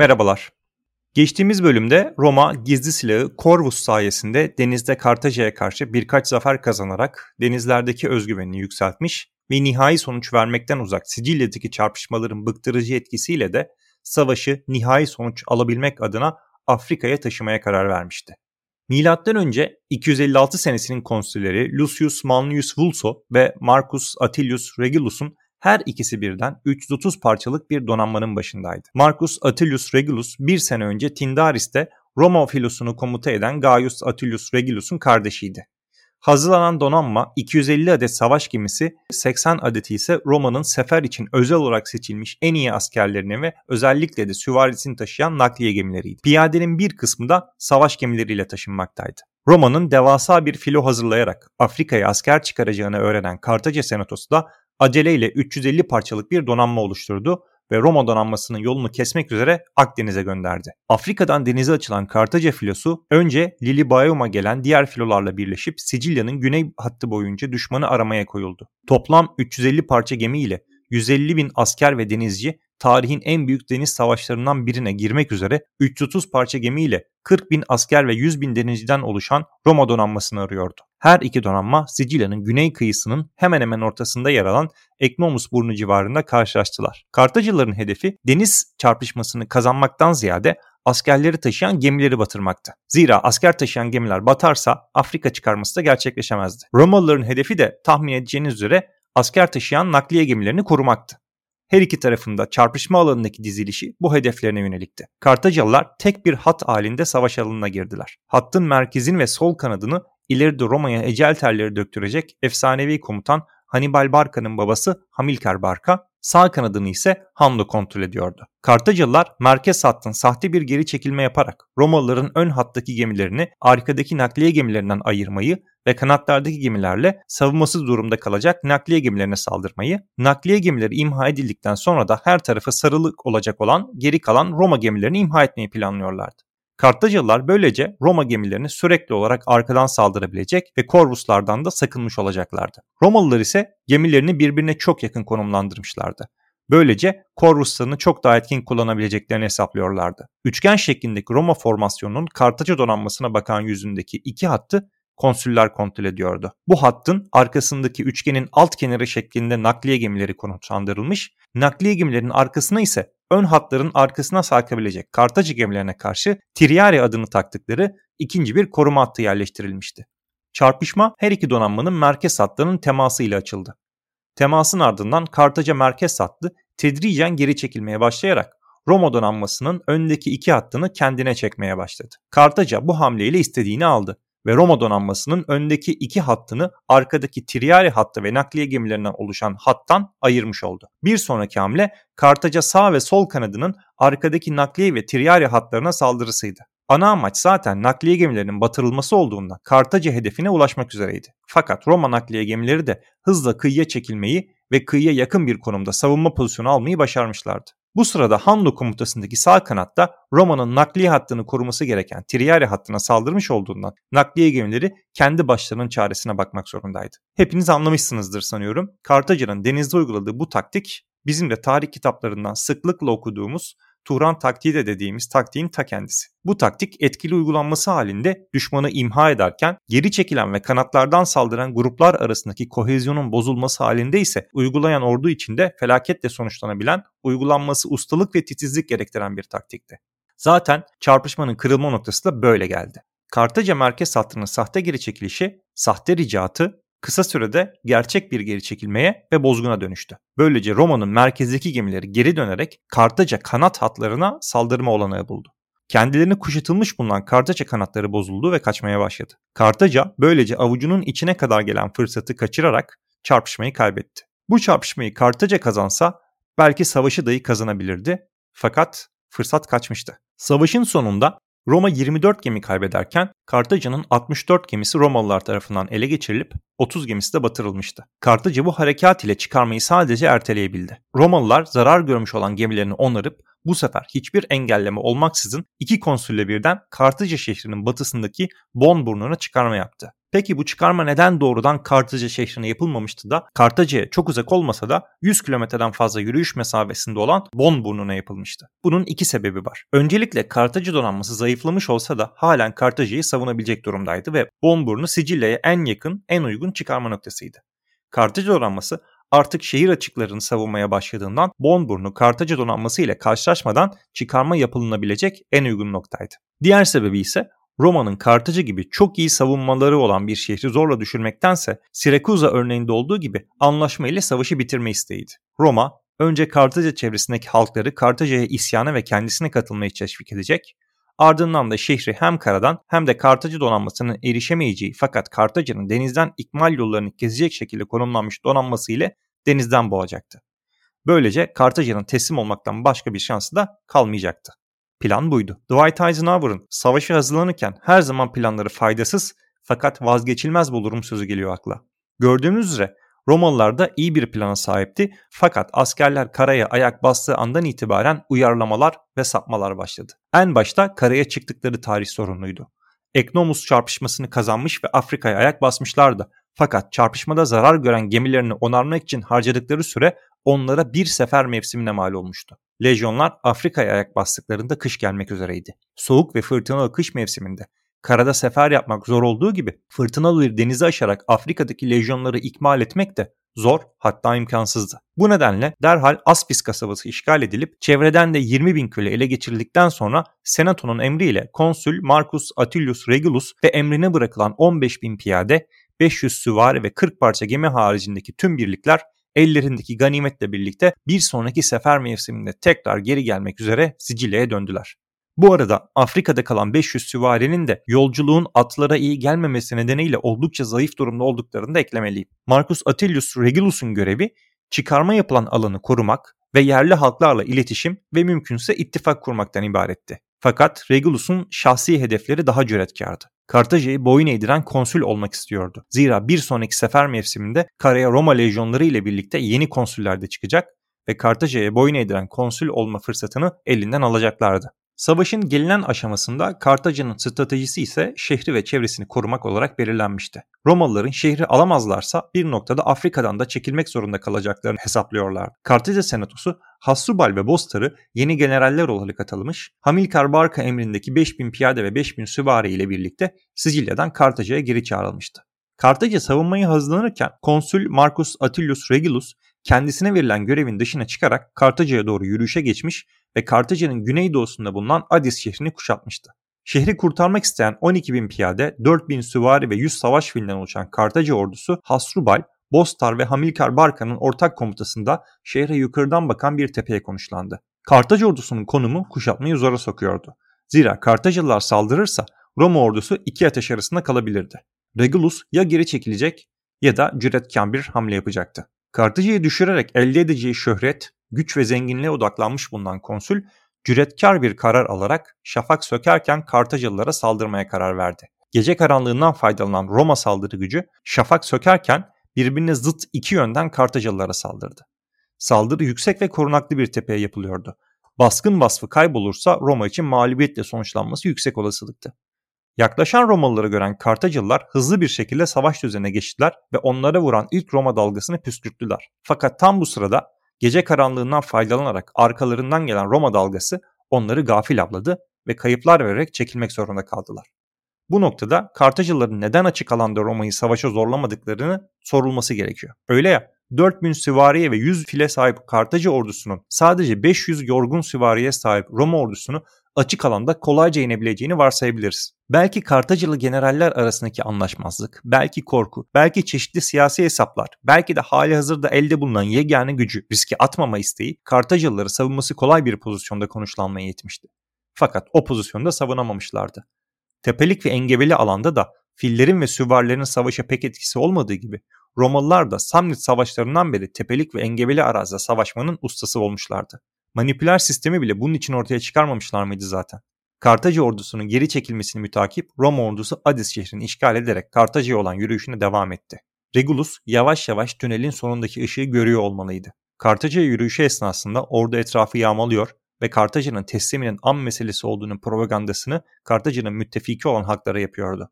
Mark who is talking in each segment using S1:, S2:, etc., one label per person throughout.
S1: Merhabalar. Geçtiğimiz bölümde Roma gizli silahı Corvus sayesinde denizde Kartaca'ya karşı birkaç zafer kazanarak denizlerdeki özgüvenini yükseltmiş ve nihai sonuç vermekten uzak Sicilya'daki çarpışmaların bıktırıcı etkisiyle de savaşı nihai sonuç alabilmek adına Afrika'ya taşımaya karar vermişti. Milattan önce 256 senesinin konsülleri Lucius Manlius Vulso ve Marcus Atilius Regulus'un her ikisi birden 330 parçalık bir donanmanın başındaydı. Marcus Atilius Regulus bir sene önce Tindaris'te Roma filosunu komuta eden Gaius Atilius Regulus'un kardeşiydi. Hazırlanan donanma 250 adet savaş gemisi, 80 adeti ise Roma'nın sefer için özel olarak seçilmiş en iyi askerlerini ve özellikle de süvarisini taşıyan nakliye gemileriydi. Piyadenin bir kısmı da savaş gemileriyle taşınmaktaydı. Roma'nın devasa bir filo hazırlayarak Afrika'ya asker çıkaracağını öğrenen Kartaca senatosu da aceleyle 350 parçalık bir donanma oluşturdu ve Roma donanmasının yolunu kesmek üzere Akdeniz'e gönderdi. Afrika'dan denize açılan Kartaca filosu önce Lilibaeum'a gelen diğer filolarla birleşip Sicilya'nın güney hattı boyunca düşmanı aramaya koyuldu. Toplam 350 parça gemi ile 150 bin asker ve denizci tarihin en büyük deniz savaşlarından birine girmek üzere 330 parça gemiyle 40 bin asker ve 100 bin denizciden oluşan Roma donanmasını arıyordu. Her iki donanma Sicilya'nın güney kıyısının hemen hemen ortasında yer alan Eknomus burnu civarında karşılaştılar. Kartacıların hedefi deniz çarpışmasını kazanmaktan ziyade askerleri taşıyan gemileri batırmaktı. Zira asker taşıyan gemiler batarsa Afrika çıkarması da gerçekleşemezdi. Romalıların hedefi de tahmin edeceğiniz üzere asker taşıyan nakliye gemilerini korumaktı. Her iki tarafında çarpışma alanındaki dizilişi bu hedeflerine yönelikti. Kartacalılar tek bir hat halinde savaş alanına girdiler. Hattın merkezin ve sol kanadını ileride Roma'ya ecel terleri döktürecek efsanevi komutan Hannibal Barca'nın babası Hamilkar Barca, sağ kanadını ise Hamlo kontrol ediyordu. Kartacalılar merkez hattın sahte bir geri çekilme yaparak Romalıların ön hattaki gemilerini arkadaki nakliye gemilerinden ayırmayı ve kanatlardaki gemilerle savunmasız durumda kalacak nakliye gemilerine saldırmayı, nakliye gemileri imha edildikten sonra da her tarafı sarılık olacak olan geri kalan Roma gemilerini imha etmeyi planlıyorlardı. Kartacalılar böylece Roma gemilerini sürekli olarak arkadan saldırabilecek ve Korvuslardan da sakınmış olacaklardı. Romalılar ise gemilerini birbirine çok yakın konumlandırmışlardı. Böylece Korvuslarını çok daha etkin kullanabileceklerini hesaplıyorlardı. Üçgen şeklindeki Roma formasyonunun Kartaca donanmasına bakan yüzündeki iki hattı konsüller kontrol ediyordu. Bu hattın arkasındaki üçgenin alt kenarı şeklinde nakliye gemileri konutlandırılmış, nakliye gemilerinin arkasına ise ön hatların arkasına sarkabilecek Kartaca gemilerine karşı Triari adını taktıkları ikinci bir koruma hattı yerleştirilmişti. Çarpışma her iki donanmanın merkez hatlarının teması ile açıldı. Temasın ardından Kartaca merkez hattı tedricen geri çekilmeye başlayarak Roma donanmasının öndeki iki hattını kendine çekmeye başladı. Kartaca bu hamleyle istediğini aldı ve Roma donanmasının öndeki iki hattını arkadaki Triari hattı ve nakliye gemilerinden oluşan hattan ayırmış oldu. Bir sonraki hamle Kartaca sağ ve sol kanadının arkadaki nakliye ve Triari hatlarına saldırısıydı. Ana amaç zaten nakliye gemilerinin batırılması olduğundan Kartaca hedefine ulaşmak üzereydi. Fakat Roma nakliye gemileri de hızla kıyıya çekilmeyi ve kıyıya yakın bir konumda savunma pozisyonu almayı başarmışlardı. Bu sırada Hamlo komutasındaki sağ kanatta Roma'nın nakliye hattını koruması gereken Triari hattına saldırmış olduğundan nakliye gemileri kendi başlarının çaresine bakmak zorundaydı. Hepiniz anlamışsınızdır sanıyorum. Kartaca'nın denizde uyguladığı bu taktik bizim de tarih kitaplarından sıklıkla okuduğumuz Turan taktiği de dediğimiz taktiğin ta kendisi. Bu taktik etkili uygulanması halinde düşmanı imha ederken geri çekilen ve kanatlardan saldıran gruplar arasındaki kohezyonun bozulması halinde ise uygulayan ordu içinde felaketle sonuçlanabilen uygulanması ustalık ve titizlik gerektiren bir taktikti. Zaten çarpışmanın kırılma noktası da böyle geldi. Kartaca merkez hattının sahte geri çekilişi, sahte ricatı kısa sürede gerçek bir geri çekilmeye ve bozguna dönüştü. Böylece Roma'nın merkezdeki gemileri geri dönerek Kartaca kanat hatlarına saldırma olanağı buldu. Kendilerini kuşatılmış bulunan Kartaca kanatları bozuldu ve kaçmaya başladı. Kartaca böylece avucunun içine kadar gelen fırsatı kaçırarak çarpışmayı kaybetti. Bu çarpışmayı Kartaca kazansa belki savaşı dahi kazanabilirdi fakat fırsat kaçmıştı. Savaşın sonunda Roma 24 gemi kaybederken Kartaca'nın 64 gemisi Romalılar tarafından ele geçirilip 30 gemisi de batırılmıştı. Kartaca bu harekat ile çıkarmayı sadece erteleyebildi. Romalılar zarar görmüş olan gemilerini onarıp bu sefer hiçbir engelleme olmaksızın iki konsülle birden Kartaca şehrinin batısındaki Bon burnuna çıkarma yaptı. Peki bu çıkarma neden doğrudan Kartaca şehrine yapılmamıştı da Kartaca'ya çok uzak olmasa da 100 kilometreden fazla yürüyüş mesafesinde olan Bon burnuna yapılmıştı? Bunun iki sebebi var. Öncelikle Kartaca donanması zayıflamış olsa da halen Kartaca'yı savunabilecek durumdaydı ve Bon burnu Sicilya'ya en yakın, en uygun çıkarma noktasıydı. Kartaca donanması artık şehir açıklarını savunmaya başladığından Bonburnu Kartaca donanması ile karşılaşmadan çıkarma yapılınabilecek en uygun noktaydı. Diğer sebebi ise Roma'nın Kartaca gibi çok iyi savunmaları olan bir şehri zorla düşürmektense Sirakuza örneğinde olduğu gibi anlaşma ile savaşı bitirme isteğiydi. Roma önce Kartaca çevresindeki halkları Kartaca'ya isyana ve kendisine katılmayı teşvik edecek, ardından da şehri hem karadan hem de Kartaca donanmasının erişemeyeceği fakat Kartaca'nın denizden ikmal yollarını kesecek şekilde konumlanmış donanması ile denizden boğacaktı. Böylece Kartaca'nın teslim olmaktan başka bir şansı da kalmayacaktı. Plan buydu. Dwight Eisenhower'ın savaşa hazırlanırken her zaman planları faydasız fakat vazgeçilmez bulurum sözü geliyor akla. Gördüğünüz üzere Romalılar da iyi bir plana sahipti fakat askerler karaya ayak bastığı andan itibaren uyarlamalar ve sapmalar başladı. En başta karaya çıktıkları tarih sorunluydu. Eknomus çarpışmasını kazanmış ve Afrika'ya ayak basmışlardı. Fakat çarpışmada zarar gören gemilerini onarmak için harcadıkları süre onlara bir sefer mevsimine mal olmuştu. Lejyonlar Afrika'ya ayak bastıklarında kış gelmek üzereydi. Soğuk ve fırtınalı kış mevsiminde karada sefer yapmak zor olduğu gibi fırtınalı bir denizi aşarak Afrika'daki lejyonları ikmal etmek de zor hatta imkansızdı. Bu nedenle derhal Aspis kasabası işgal edilip çevreden de 20 bin köle ele geçirildikten sonra senatonun emriyle konsül Marcus Atilius Regulus ve emrine bırakılan 15 bin piyade, 500 süvari ve 40 parça gemi haricindeki tüm birlikler ellerindeki ganimetle birlikte bir sonraki sefer mevsiminde tekrar geri gelmek üzere Sicilya'ya döndüler. Bu arada Afrika'da kalan 500 süvarinin de yolculuğun atlara iyi gelmemesi nedeniyle oldukça zayıf durumda olduklarını da eklemeliyim. Marcus Atilius Regulus'un görevi çıkarma yapılan alanı korumak ve yerli halklarla iletişim ve mümkünse ittifak kurmaktan ibaretti. Fakat Regulus'un şahsi hedefleri daha cüretkardı. Kartaca'yı boyun eğdiren konsül olmak istiyordu. Zira bir sonraki sefer mevsiminde karaya Roma lejyonları ile birlikte yeni konsüller de çıkacak ve Kartaca'ya boyun eğdiren konsül olma fırsatını elinden alacaklardı. Savaşın gelinen aşamasında Kartaca'nın stratejisi ise şehri ve çevresini korumak olarak belirlenmişti. Romalıların şehri alamazlarsa bir noktada Afrika'dan da çekilmek zorunda kalacaklarını hesaplıyorlardı. Kartaca senatosu Hasubal ve Bostar'ı yeni generaller olarak atılmış, Hamilkar Barca emrindeki 5000 piyade ve 5000 süvari ile birlikte Sicilya'dan Kartaca'ya geri çağrılmıştı. Kartaca savunmayı hazırlanırken konsül Marcus Atilius Regulus kendisine verilen görevin dışına çıkarak Kartaca'ya doğru yürüyüşe geçmiş ve Kartaca'nın güneydoğusunda bulunan Adis şehrini kuşatmıştı. Şehri kurtarmak isteyen 12 bin piyade, 4 bin süvari ve 100 savaş filinden oluşan Kartaca ordusu Hasrubal, Bostar ve Hamilkar Barka'nın ortak komutasında şehre yukarıdan bakan bir tepeye konuşlandı. Kartaca ordusunun konumu kuşatmayı zora sokuyordu. Zira Kartacalılar saldırırsa Roma ordusu iki ateş arasında kalabilirdi. Regulus ya geri çekilecek ya da cüretkar bir hamle yapacaktı. Kartaca'yı düşürerek elde edeceği şöhret, güç ve zenginliğe odaklanmış bulunan konsül, cüretkar bir karar alarak şafak sökerken Kartacalılara saldırmaya karar verdi. Gece karanlığından faydalanan Roma saldırı gücü şafak sökerken birbirine zıt iki yönden Kartacalılara saldırdı. Saldırı yüksek ve korunaklı bir tepeye yapılıyordu. Baskın vasfı kaybolursa Roma için mağlubiyetle sonuçlanması yüksek olasılıktı. Yaklaşan Romalıları gören Kartacılılar hızlı bir şekilde savaş düzenine geçtiler ve onlara vuran ilk Roma dalgasını püskürttüler. Fakat tam bu sırada gece karanlığından faydalanarak arkalarından gelen Roma dalgası onları gafil avladı ve kayıplar vererek çekilmek zorunda kaldılar. Bu noktada Kartacıların neden açık alanda Roma'yı savaşa zorlamadıklarını sorulması gerekiyor. Öyle ya 4000 süvariye ve 100 file sahip Kartacı ordusunun sadece 500 yorgun süvariye sahip Roma ordusunu açık alanda kolayca yenebileceğini varsayabiliriz. Belki Kartacılı generaller arasındaki anlaşmazlık, belki korku, belki çeşitli siyasi hesaplar, belki de hali hazırda elde bulunan yegane gücü riske atmama isteği Kartacılıları savunması kolay bir pozisyonda konuşlanmaya yetmişti. Fakat o pozisyonda savunamamışlardı. Tepelik ve engebeli alanda da fillerin ve süvarilerin savaşa pek etkisi olmadığı gibi Romalılar da Samnit savaşlarından beri tepelik ve engebeli arazide savaşmanın ustası olmuşlardı. Manipüler sistemi bile bunun için ortaya çıkarmamışlar mıydı zaten? Kartaca ordusunun geri çekilmesini mütakip Roma ordusu Adis şehrini işgal ederek Kartaca'ya olan yürüyüşüne devam etti. Regulus yavaş yavaş tünelin sonundaki ışığı görüyor olmalıydı. Kartaca yürüyüşü esnasında ordu etrafı yağmalıyor ve Kartaca'nın tesliminin an meselesi olduğunun propagandasını Kartaca'nın müttefiki olan halklara yapıyordu.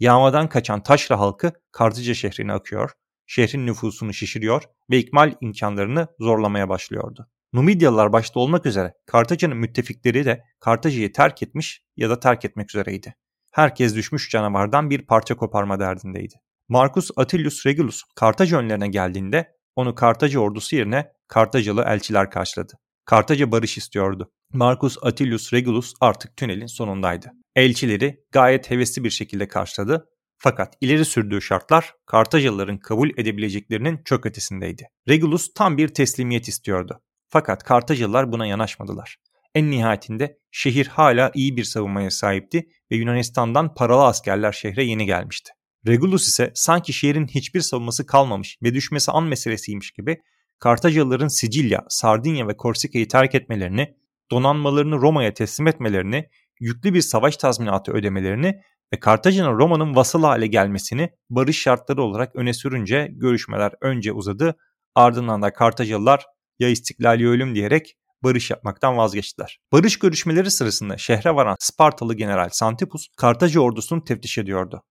S1: Yağmadan kaçan taşra halkı Kartaca şehrine akıyor, şehrin nüfusunu şişiriyor ve ikmal imkanlarını zorlamaya başlıyordu. Numidyalılar başta olmak üzere Kartaca'nın müttefikleri de Kartaca'yı terk etmiş ya da terk etmek üzereydi. Herkes düşmüş canavardan bir parça koparma derdindeydi. Marcus Atilius Regulus Kartaca önlerine geldiğinde onu Kartaca ordusu yerine Kartacalı elçiler karşıladı. Kartaca barış istiyordu. Marcus Atilius Regulus artık tünelin sonundaydı. Elçileri gayet hevesli bir şekilde karşıladı fakat ileri sürdüğü şartlar Kartacalıların kabul edebileceklerinin çok ötesindeydi. Regulus tam bir teslimiyet istiyordu. Fakat Kartacalılar buna yanaşmadılar. En nihayetinde şehir hala iyi bir savunmaya sahipti ve Yunanistan'dan paralı askerler şehre yeni gelmişti. Regulus ise sanki şehrin hiçbir savunması kalmamış ve düşmesi an meselesiymiş gibi Kartacalıların Sicilya, Sardinya ve Korsika'yı terk etmelerini, donanmalarını Roma'ya teslim etmelerini, yüklü bir savaş tazminatı ödemelerini ve Kartaca'nın Roma'nın vasal hale gelmesini barış şartları olarak öne sürünce görüşmeler önce uzadı ardından da Kartacalılar ya istiklal ya ölüm diyerek barış yapmaktan vazgeçtiler. Barış görüşmeleri sırasında şehre varan Spartalı General Santipus Kartaca ordusunu teftiş ediyordu.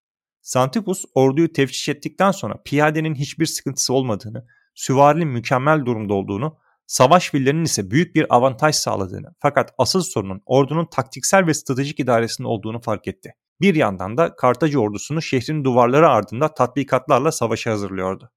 S1: Santipus orduyu teftiş ettikten sonra piyadenin hiçbir sıkıntısı olmadığını, süvarinin mükemmel durumda olduğunu, savaş fillerinin ise büyük bir avantaj sağladığını fakat asıl sorunun ordunun taktiksel ve stratejik idaresinde olduğunu fark etti. Bir yandan da Kartaca ordusunu şehrin duvarları ardında tatbikatlarla savaşa hazırlıyordu.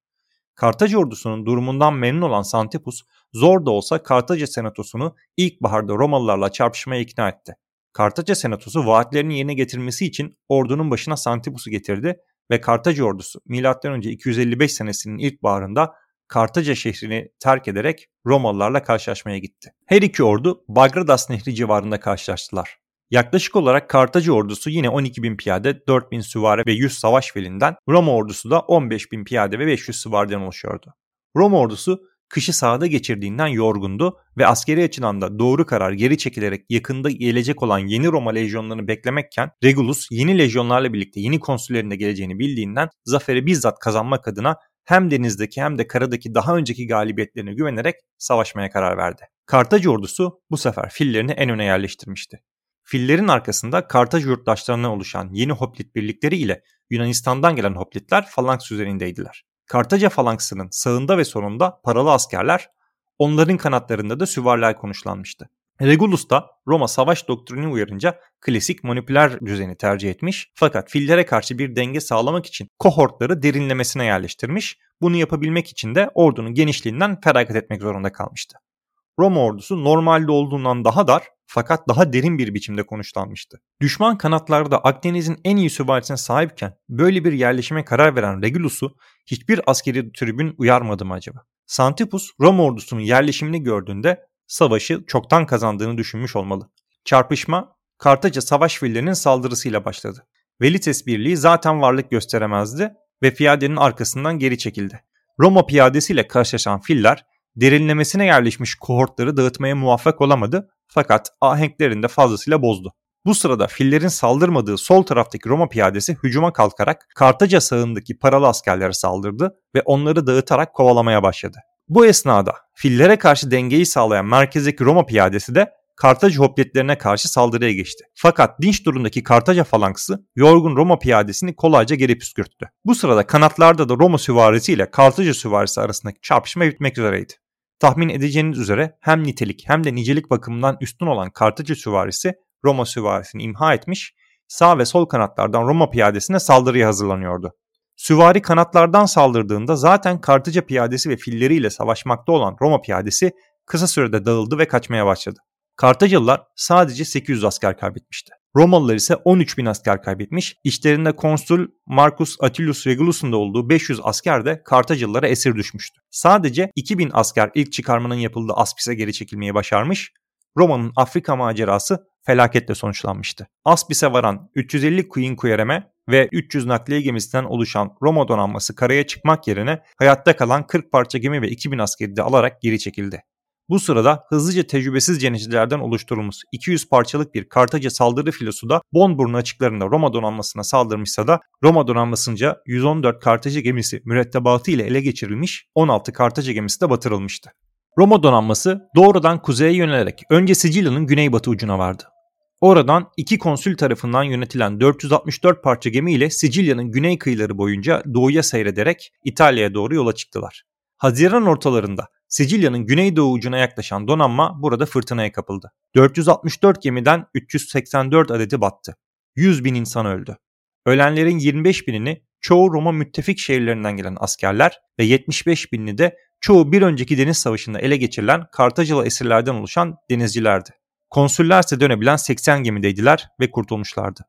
S1: Kartaca ordusunun durumundan memnun olan Santipus zor da olsa Kartaca senatosunu ilkbaharda Romalılarla çarpışmaya ikna etti. Kartaca senatosu vaatlerini yerine getirmesi için ordunun başına Santipus'u getirdi ve Kartaca ordusu M.Ö. 255 senesinin ilkbaharında Kartaca şehrini terk ederek Romalılarla karşılaşmaya gitti. Her iki ordu Bagradas Nehri civarında karşılaştılar. Yaklaşık olarak Kartaca ordusu yine 12 bin piyade, 4 bin süvari ve 100 savaş filinden, Roma ordusu da 15 bin piyade ve 500 süvariden oluşuyordu. Roma ordusu kışı sahada geçirdiğinden yorgundu ve askeri açıdan da doğru karar geri çekilerek yakında gelecek olan yeni Roma lejyonlarını beklemekken Regulus yeni lejyonlarla birlikte yeni konsüllerin de geleceğini bildiğinden zaferi bizzat kazanmak adına hem denizdeki hem de karadaki daha önceki galibiyetlerine güvenerek savaşmaya karar verdi. Kartaca ordusu bu sefer fillerini en öne yerleştirmişti. Fillerin arkasında Kartaj yurttaşlarından oluşan yeni hoplit birlikleri ile Yunanistan'dan gelen hoplitler falanks üzerindeydiler. Kartaca falanksının sağında ve sonunda paralı askerler, onların kanatlarında da süvariler konuşlanmıştı. Regulus da Roma savaş doktrini uyarınca klasik manipüler düzeni tercih etmiş fakat fillere karşı bir denge sağlamak için kohortları derinlemesine yerleştirmiş. Bunu yapabilmek için de ordunun genişliğinden feragat etmek zorunda kalmıştı. Roma ordusu normalde olduğundan daha dar fakat daha derin bir biçimde konuşlanmıştı. Düşman kanatlarda Akdeniz'in en iyi süvarisine sahipken böyle bir yerleşime karar veren Regulus'u hiçbir askeri tribün uyarmadı mı acaba? Santipus Roma ordusunun yerleşimini gördüğünde savaşı çoktan kazandığını düşünmüş olmalı. Çarpışma Kartaca savaş fillerinin saldırısıyla başladı. Velites Birliği zaten varlık gösteremezdi ve piyadenin arkasından geri çekildi. Roma piyadesiyle karşılaşan filler derinlemesine yerleşmiş kohortları dağıtmaya muvaffak olamadı fakat ahenklerini de fazlasıyla bozdu. Bu sırada fillerin saldırmadığı sol taraftaki Roma piyadesi hücuma kalkarak Kartaca sağındaki paralı askerlere saldırdı ve onları dağıtarak kovalamaya başladı. Bu esnada fillere karşı dengeyi sağlayan merkezdeki Roma piyadesi de Kartaca hoplitlerine karşı saldırıya geçti. Fakat dinç durumdaki Kartaca falanksı yorgun Roma piyadesini kolayca geri püskürttü. Bu sırada kanatlarda da Roma süvarisi ile Kartaca süvarisi arasındaki çarpışma bitmek üzereydi. Tahmin edeceğiniz üzere hem nitelik hem de nicelik bakımından üstün olan Kartaca süvarisi Roma süvarisini imha etmiş, sağ ve sol kanatlardan Roma piyadesine saldırıya hazırlanıyordu. Süvari kanatlardan saldırdığında zaten Kartaca piyadesi ve filleriyle savaşmakta olan Roma piyadesi kısa sürede dağıldı ve kaçmaya başladı. Kartacalılar sadece 800 asker kaybetmişti. Romalılar ise 13 bin asker kaybetmiş. İçlerinde konsul Marcus Atilius Regulus'un da olduğu 500 asker de Kartacalılara esir düşmüştü. Sadece 2000 asker ilk çıkarmanın yapıldığı Aspis'e geri çekilmeyi başarmış. Roma'nın Afrika macerası felaketle sonuçlanmıştı. Aspis'e varan 350 Queen Quereme ve 300 nakliye gemisinden oluşan Roma donanması karaya çıkmak yerine hayatta kalan 40 parça gemi ve 2000 askeri de alarak geri çekildi. Bu sırada hızlıca tecrübesiz denizcilerden oluşturulmuş 200 parçalık bir Kartaca saldırı filosu da Bonburnu açıklarında Roma donanmasına saldırmışsa da Roma donanmasınca 114 Kartaca gemisi mürettebatı ile ele geçirilmiş 16 Kartaca gemisi de batırılmıştı. Roma donanması doğrudan kuzeye yönelerek önce Sicilya'nın güneybatı ucuna vardı. Oradan iki konsül tarafından yönetilen 464 parça gemi ile Sicilya'nın güney kıyıları boyunca doğuya seyrederek İtalya'ya doğru yola çıktılar. Haziran ortalarında Sicilya'nın güneydoğu ucuna yaklaşan donanma burada fırtınaya kapıldı. 464 gemiden 384 adeti battı. 100 bin insan öldü. Ölenlerin 25 binini çoğu Roma müttefik şehirlerinden gelen askerler ve 75 binini de çoğu bir önceki deniz savaşında ele geçirilen Kartacalı esirlerden oluşan denizcilerdi. Konsüllerse dönebilen 80 gemideydiler ve kurtulmuşlardı.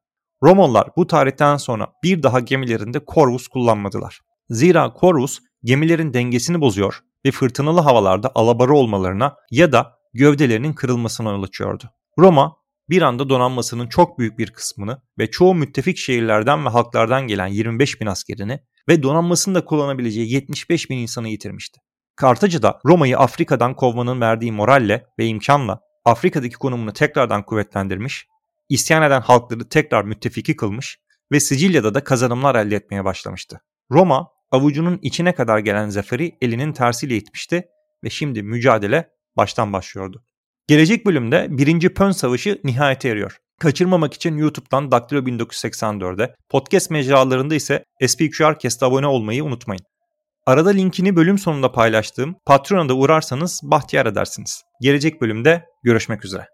S1: Romalılar bu tarihten sonra bir daha gemilerinde Corvus kullanmadılar. Zira Corvus gemilerin dengesini bozuyor ve fırtınalı havalarda alabara olmalarına ya da gövdelerinin kırılmasına yol açıyordu. Roma bir anda donanmasının çok büyük bir kısmını ve çoğu müttefik şehirlerden ve halklardan gelen 25 bin askerini ve donanmasını da kullanabileceği 75 bin insanı yitirmişti. Kartacı da Roma'yı Afrika'dan kovmanın verdiği moralle ve imkanla Afrika'daki konumunu tekrardan kuvvetlendirmiş, isyan eden halkları tekrar müttefiki kılmış ve Sicilya'da da kazanımlar elde etmeye başlamıştı. Roma avucunun içine kadar gelen zaferi elinin tersiyle itmişti ve şimdi mücadele baştan başlıyordu. Gelecek bölümde 1. Pön Savaşı nihayete eriyor. Kaçırmamak için YouTube'dan Daktilo 1984'e, podcast mecralarında ise SPQRcast'a abone olmayı unutmayın. Arada linkini bölüm sonunda paylaştığım Patreon'a da uğrarsanız bahtiyar edersiniz. Gelecek bölümde görüşmek üzere.